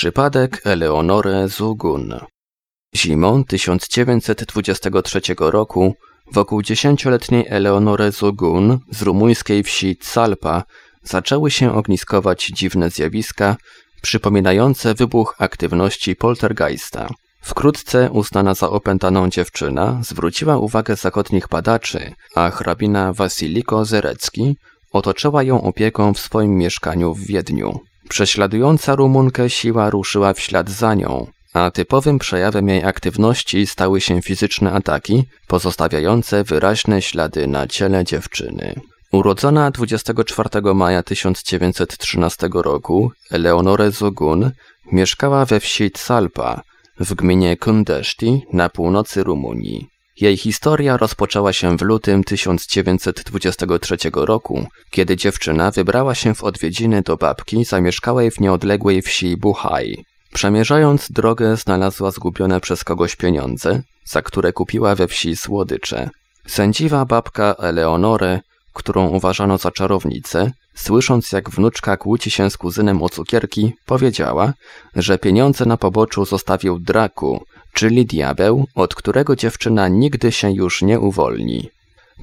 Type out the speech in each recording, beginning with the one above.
Przypadek Eleonory Zugun Zimą 1923 roku wokół dziesięcioletniej Eleonory Zugun z rumuńskiej wsi Tsalpa zaczęły się ogniskować dziwne zjawiska przypominające wybuch aktywności poltergeista. Wkrótce uznana za opętaną dziewczyna zwróciła uwagę zachodnich badaczy, a hrabina Wasiliko Zerecki otoczyła ją opieką w swoim mieszkaniu w Wiedniu. Prześladująca Rumunkę siła ruszyła w ślad za nią, a typowym przejawem jej aktywności stały się fizyczne ataki, pozostawiające wyraźne ślady na ciele dziewczyny. Urodzona 24 maja 1913 roku, Eleonore Zogun mieszkała we wsi Tsalpa w gminie Kundeszti na północy Rumunii. Jej historia rozpoczęła się w lutym 1923 roku, kiedy dziewczyna wybrała się w odwiedziny do babki zamieszkałej w nieodległej wsi Buchaj. Przemierzając drogę znalazła zgubione przez kogoś pieniądze, za które kupiła we wsi słodycze. Sędziwa babka Eleonore, którą uważano za czarownicę, słysząc jak wnuczka kłóci się z kuzynem o cukierki, powiedziała, że pieniądze na poboczu zostawił Draku, czyli diabeł, od którego dziewczyna nigdy się już nie uwolni.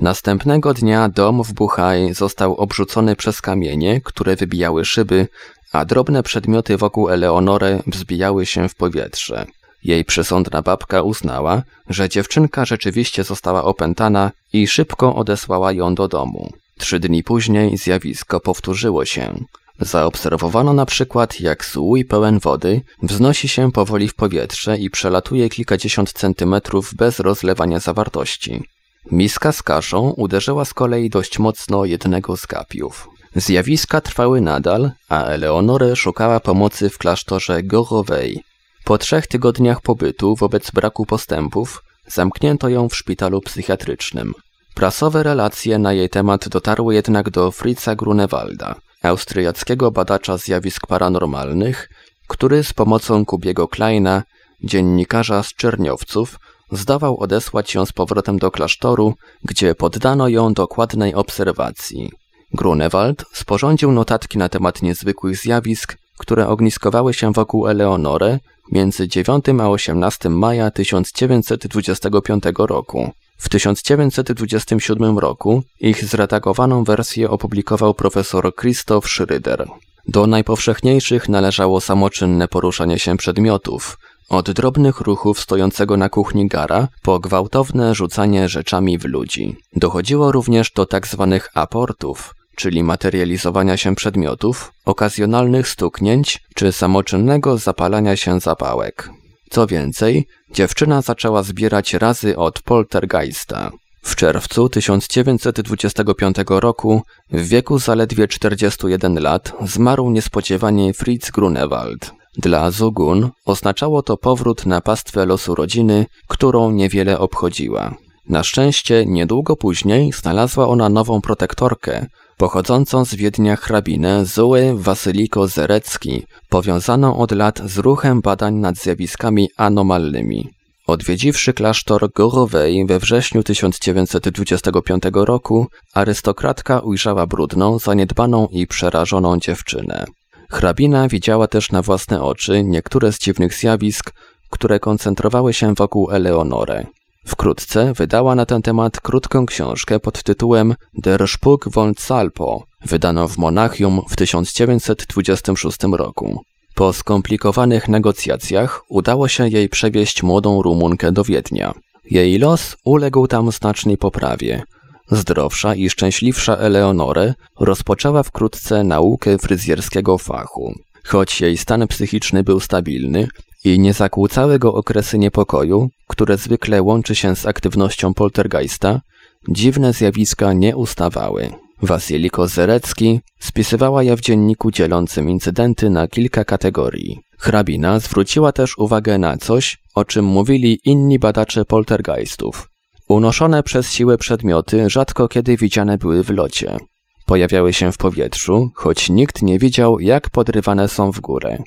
Następnego dnia dom w Buchaj został obrzucony przez kamienie, które wybijały szyby, a drobne przedmioty wokół Eleonory wzbijały się w powietrze. Jej przesądna babka uznała, że dziewczynka rzeczywiście została opętana i szybko odesłała ją do domu. Trzy dni później zjawisko powtórzyło się. Zaobserwowano na przykład, jak słój pełen wody wznosi się powoli w powietrze i przelatuje kilkadziesiąt centymetrów bez rozlewania zawartości. Miska z kaszą uderzyła z kolei dość mocno jednego z gapiów. Zjawiska trwały nadal, a Eleonore szukała pomocy w klasztorze Gorowej. Po trzech tygodniach pobytu wobec braku postępów zamknięto ją w szpitalu psychiatrycznym. Prasowe relacje na jej temat dotarły jednak do Fritza Grunewalda, austriackiego badacza zjawisk paranormalnych, który z pomocą Kubiego Kleina, dziennikarza z Czerniowców, zdawał odesłać ją z powrotem do klasztoru, gdzie poddano ją dokładnej obserwacji. Grunewald sporządził notatki na temat niezwykłych zjawisk, które ogniskowały się wokół Eleonory między 9 a 18 maja 1925 roku. W 1927 roku ich zredagowaną wersję opublikował profesor Christoph Schryder. Do najpowszechniejszych należało samoczynne poruszanie się przedmiotów, od drobnych ruchów stojącego na kuchni gara po gwałtowne rzucanie rzeczami w ludzi. Dochodziło również do tak zwanych aportów, czyli materializowania się przedmiotów, okazjonalnych stuknięć czy samoczynnego zapalania się zapałek. Co więcej, dziewczyna zaczęła zbierać razy od poltergeista. W czerwcu 1925 roku, w wieku zaledwie 41 lat, zmarł niespodziewanie Fritz Grunewald. Dla Zugun oznaczało to powrót na pastwę losu rodziny, którą niewiele obchodziła. Na szczęście niedługo później znalazła ona nową protektorkę, pochodzącą z Wiednia hrabinę Zoe Wasyliko Zerecki, powiązaną od lat z ruchem badań nad zjawiskami anomalnymi. Odwiedziwszy klasztor Gorowej we wrześniu 1925 roku, arystokratka ujrzała brudną, zaniedbaną i przerażoną dziewczynę. Hrabina widziała też na własne oczy niektóre z dziwnych zjawisk, które koncentrowały się wokół Eleonory. Wkrótce wydała na ten temat krótką książkę pod tytułem Der Spuk von Salpo, wydaną w Monachium w 1926 roku. Po skomplikowanych negocjacjach udało się jej przewieźć młodą Rumunkę do Wiednia. Jej los uległ tam znacznej poprawie. Zdrowsza i szczęśliwsza Eleonore rozpoczęła wkrótce naukę fryzjerskiego fachu. Choć jej stan psychiczny był stabilny, i nie zakłócały go okresy niepokoju, które zwykle łączy się z aktywnością poltergeista, dziwne zjawiska nie ustawały. Wasiliko Zerecki spisywała je w dzienniku dzielącym incydenty na kilka kategorii. Hrabina zwróciła też uwagę na coś, o czym mówili inni badacze poltergeistów. Unoszone przez siłę przedmioty rzadko kiedy widziane były w locie. Pojawiały się w powietrzu, choć nikt nie widział, jak podrywane są w górę.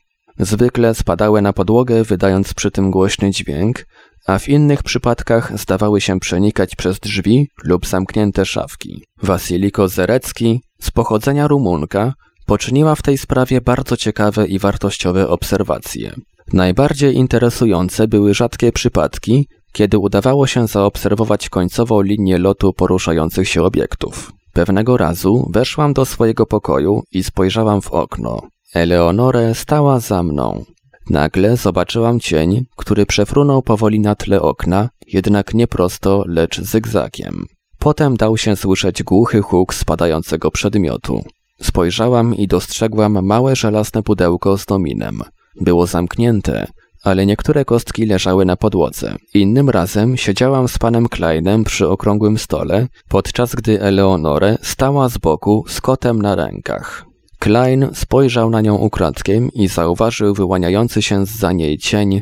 Zwykle spadały na podłogę, wydając przy tym głośny dźwięk, a w innych przypadkach zdawały się przenikać przez drzwi lub zamknięte szafki. Wasiliko Zerecki, z pochodzenia Rumunka, poczyniła w tej sprawie bardzo ciekawe i wartościowe obserwacje. Najbardziej interesujące były rzadkie przypadki, kiedy udawało się zaobserwować końcową linię lotu poruszających się obiektów. Pewnego razu weszłam do swojego pokoju i spojrzałam w okno. Eleonore stała za mną. Nagle zobaczyłam cień, który przefrunął powoli na tle okna, jednak nie prosto, lecz zygzakiem. Potem dał się słyszeć głuchy huk spadającego przedmiotu. Spojrzałam i dostrzegłam małe żelazne pudełko z nominem. Było zamknięte, ale niektóre kostki leżały na podłodze. Innym razem siedziałam z panem Kleinem przy okrągłym stole, podczas gdy Eleonore stała z boku z kotem na rękach. Klein spojrzał na nią ukradkiem i zauważył wyłaniający się za niej cień,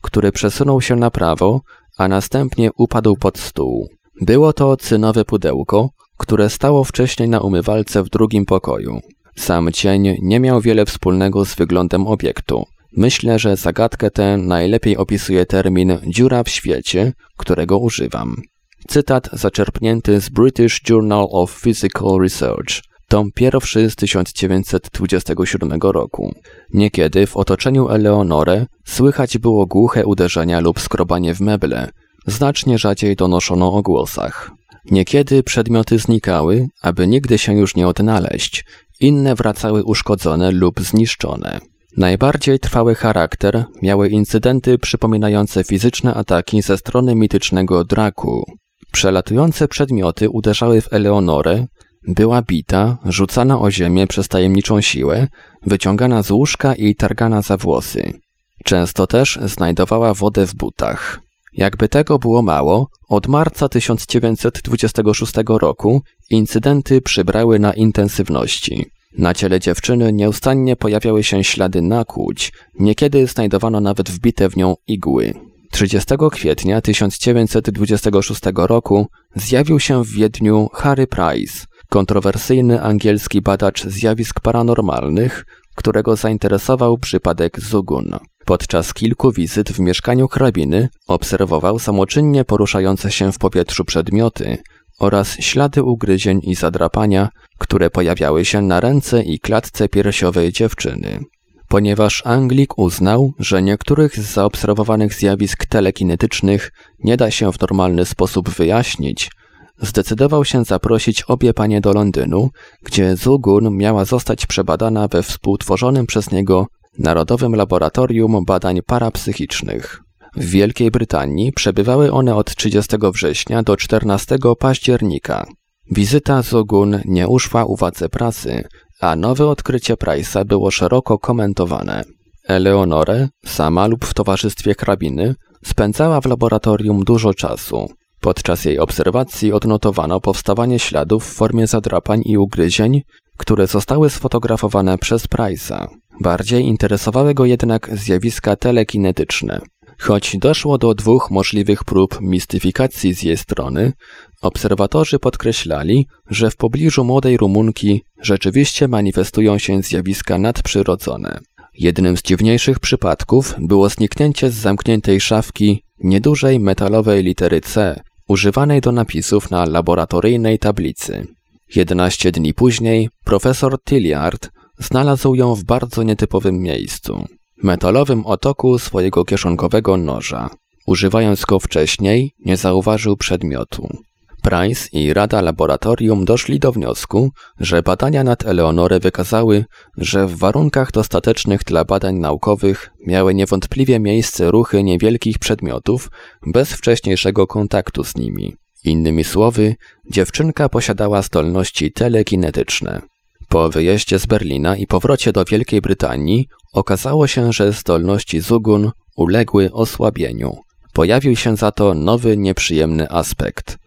który przesunął się na prawo, a następnie upadł pod stół. Było to cynowe pudełko, które stało wcześniej na umywalce w drugim pokoju. Sam cień nie miał wiele wspólnego z wyglądem obiektu. Myślę, że zagadkę tę najlepiej opisuje termin dziura w świecie, którego używam. Cytat zaczerpnięty z British Journal of Physical Research, tom pierwszy z 1927 roku. Niekiedy w otoczeniu Eleonore słychać było głuche uderzenia lub skrobanie w meble, znacznie rzadziej donoszono o głosach. Niekiedy przedmioty znikały, aby nigdy się już nie odnaleźć, inne wracały uszkodzone lub zniszczone. Najbardziej trwały charakter miały incydenty przypominające fizyczne ataki ze strony mitycznego Draku. Przelatujące przedmioty uderzały w Eleonorę, była bita, rzucana o ziemię przez tajemniczą siłę, wyciągana z łóżka i targana za włosy. Często też znajdowała wodę w butach. Jakby tego było mało, od marca 1926 roku incydenty przybrały na intensywności. Na ciele dziewczyny nieustannie pojawiały się ślady nakłuć, niekiedy znajdowano nawet wbite w nią igły. 30 kwietnia 1926 roku zjawił się w Wiedniu Harry Price, kontrowersyjny angielski badacz zjawisk paranormalnych, którego zainteresował przypadek Zugun. Podczas kilku wizyt w mieszkaniu hrabiny obserwował samoczynnie poruszające się w powietrzu przedmioty oraz ślady ugryzień i zadrapania, które pojawiały się na ręce i klatce piersiowej dziewczyny. Ponieważ Anglik uznał, że niektórych z zaobserwowanych zjawisk telekinetycznych nie da się w normalny sposób wyjaśnić, zdecydował się zaprosić obie panie do Londynu, gdzie Zugun miała zostać przebadana we współtworzonym przez niego Narodowym Laboratorium Badań Parapsychicznych. W Wielkiej Brytanii przebywały one od 30 września do 14 października. Wizyta Zugun nie uszła uwadze prasy, a nowe odkrycie Price'a było szeroko komentowane. Eleonore, sama lub w towarzystwie hrabiny, spędzała w laboratorium dużo czasu. Podczas jej obserwacji odnotowano powstawanie śladów w formie zadrapań i ugryzień, które zostały sfotografowane przez Price'a. Bardziej interesowały go jednak zjawiska telekinetyczne. Choć doszło do dwóch możliwych prób mistyfikacji z jej strony, obserwatorzy podkreślali, że w pobliżu młodej Rumunki rzeczywiście manifestują się zjawiska nadprzyrodzone. Jednym z dziwniejszych przypadków było zniknięcie z zamkniętej szafki niedużej metalowej litery C, używanej do napisów na laboratoryjnej tablicy. 11 dni później profesor Tilliard znalazł ją w bardzo nietypowym miejscu metalowym otoku swojego kieszonkowego noża. Używając go wcześniej, nie zauważył przedmiotu. Price i Rada Laboratorium doszli do wniosku, że badania nad Eleonorę wykazały, że w warunkach dostatecznych dla badań naukowych miały niewątpliwie miejsce ruchy niewielkich przedmiotów bez wcześniejszego kontaktu z nimi. Innymi słowy, dziewczynka posiadała zdolności telekinetyczne. Po wyjeździe z Berlina i powrocie do Wielkiej Brytanii okazało się, że zdolności Zugun uległy osłabieniu. Pojawił się za to nowy, nieprzyjemny aspekt.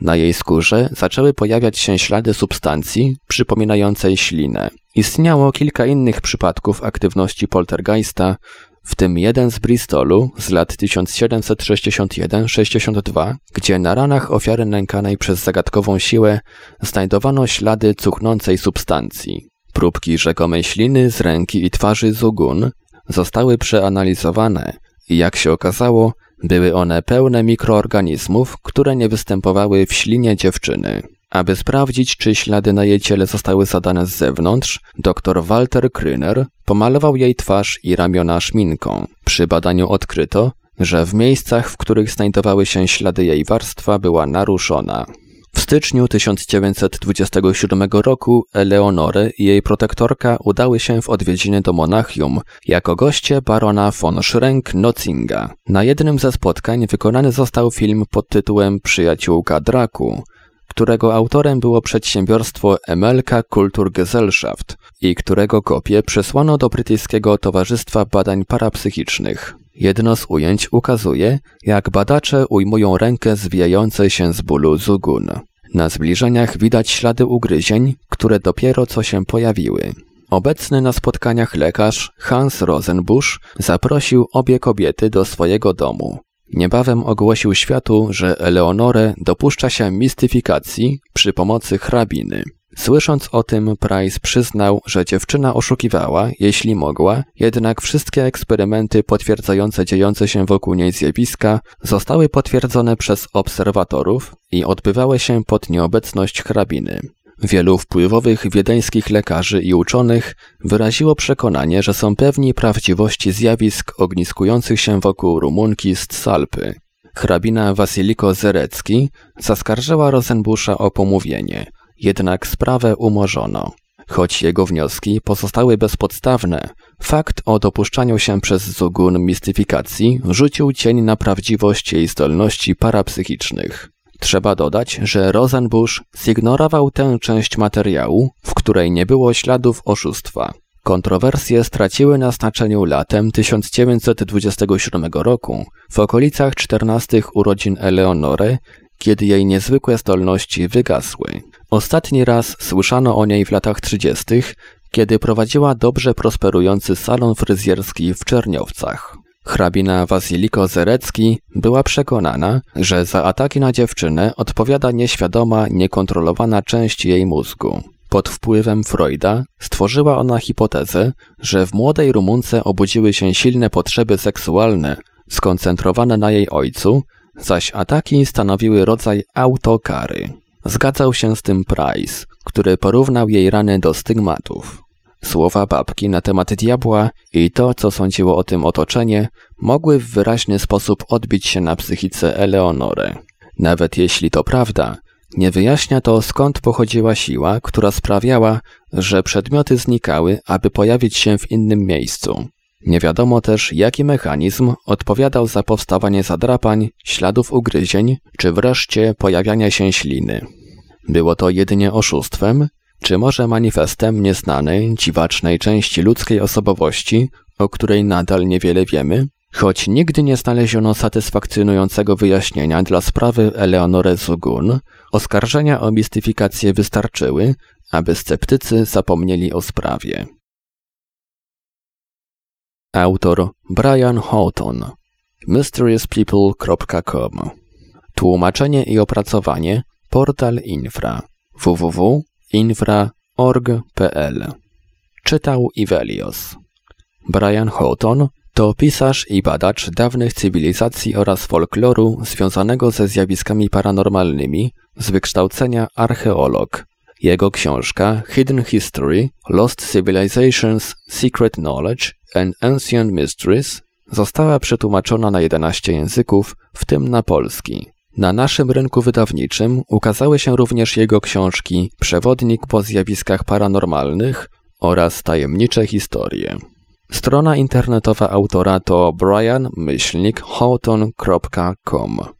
Na jej skórze zaczęły pojawiać się ślady substancji przypominającej ślinę. Istniało kilka innych przypadków aktywności poltergeista, w tym jeden z Bristolu z lat 1761-62, gdzie na ranach ofiary nękanej przez zagadkową siłę znajdowano ślady cuchnącej substancji. Próbki rzekomej śliny z ręki i twarzy Zugun zostały przeanalizowane i jak się okazało, były one pełne mikroorganizmów, które nie występowały w ślinie dziewczyny. Aby sprawdzić, czy ślady na jej ciele zostały zadane z zewnątrz, dr Walter Kryner pomalował jej twarz i ramiona szminką. Przy badaniu odkryto, że w miejscach, w których znajdowały się ślady jej warstwa, była naruszona. W styczniu 1927 roku Eleonory i jej protektorka udały się w odwiedziny do Monachium jako goście barona von Schrenk-Notzinga. Na jednym ze spotkań wykonany został film pod tytułem Przyjaciółka Draku, którego autorem było przedsiębiorstwo Emelka Kulturgesellschaft i którego kopię przesłano do brytyjskiego Towarzystwa Badań Parapsychicznych. Jedno z ujęć ukazuje, jak badacze ujmują rękę zwijającej się z bólu Zugun. Na zbliżeniach widać ślady ugryzień, które dopiero co się pojawiły. Obecny na spotkaniach lekarz Hans Rosenbusch zaprosił obie kobiety do swojego domu. Niebawem ogłosił światu, że Eleonore dopuszcza się mistyfikacji przy pomocy hrabiny. Słysząc o tym, Price przyznał, że dziewczyna oszukiwała, jeśli mogła, jednak wszystkie eksperymenty potwierdzające dziejące się wokół niej zjawiska zostały potwierdzone przez obserwatorów i odbywały się pod nieobecność hrabiny. Wielu wpływowych wiedeńskich lekarzy i uczonych wyraziło przekonanie, że są pewni prawdziwości zjawisk ogniskujących się wokół Rumunki z Salpy. Hrabina Wasiliko Zerecki zaskarżyła Rosenbusza o pomówienie – jednak sprawę umorzono. Choć jego wnioski pozostały bezpodstawne, fakt o dopuszczaniu się przez Zugun mistyfikacji rzucił cień na prawdziwość jej zdolności parapsychicznych. Trzeba dodać, że Rosenbusch zignorował tę część materiału, w której nie było śladów oszustwa. Kontrowersje straciły na znaczeniu latem 1927 roku, w okolicach 14 urodzin Eleonory, kiedy jej niezwykłe zdolności wygasły. Ostatni raz słyszano o niej w latach 30., kiedy prowadziła dobrze prosperujący salon fryzjerski w Czerniowcach. Hrabina Wasiliko Zerecki była przekonana, że za ataki na dziewczynę odpowiada nieświadoma, niekontrolowana część jej mózgu. Pod wpływem Freuda stworzyła ona hipotezę, że w młodej Rumunce obudziły się silne potrzeby seksualne, skoncentrowane na jej ojcu, zaś ataki stanowiły rodzaj autokary. Zgadzał się z tym Price, który porównał jej rany do stygmatów. Słowa babki na temat diabła i to, co sądziło o tym otoczenie, mogły w wyraźny sposób odbić się na psychice Eleonory. Nawet jeśli to prawda, nie wyjaśnia to skąd pochodziła siła, która sprawiała, że przedmioty znikały, aby pojawić się w innym miejscu. Nie wiadomo też, jaki mechanizm odpowiadał za powstawanie zadrapań, śladów ugryzień, czy wreszcie pojawiania się śliny. Było to jedynie oszustwem, czy może manifestem nieznanej, dziwacznej części ludzkiej osobowości, o której nadal niewiele wiemy? Choć nigdy nie znaleziono satysfakcjonującego wyjaśnienia dla sprawy Eleonory Zugun, oskarżenia o mistyfikację wystarczyły, aby sceptycy zapomnieli o sprawie. Autor Brian Houghton. mysteriouspeople.com Tłumaczenie i opracowanie Portal Infra. www.infra.org.pl Czytał Ivelios. Brian Houghton to pisarz i badacz dawnych cywilizacji oraz folkloru związanego ze zjawiskami paranormalnymi, z wykształcenia archeolog. Jego książka Hidden History, Lost Civilizations, Secret Knowledge and Ancient Mysteries została przetłumaczona na 11 języków, w tym na polski. Na naszym rynku wydawniczym ukazały się również jego książki Przewodnik po zjawiskach paranormalnych oraz Tajemnicze historie. Strona internetowa autora to brian-houghton.com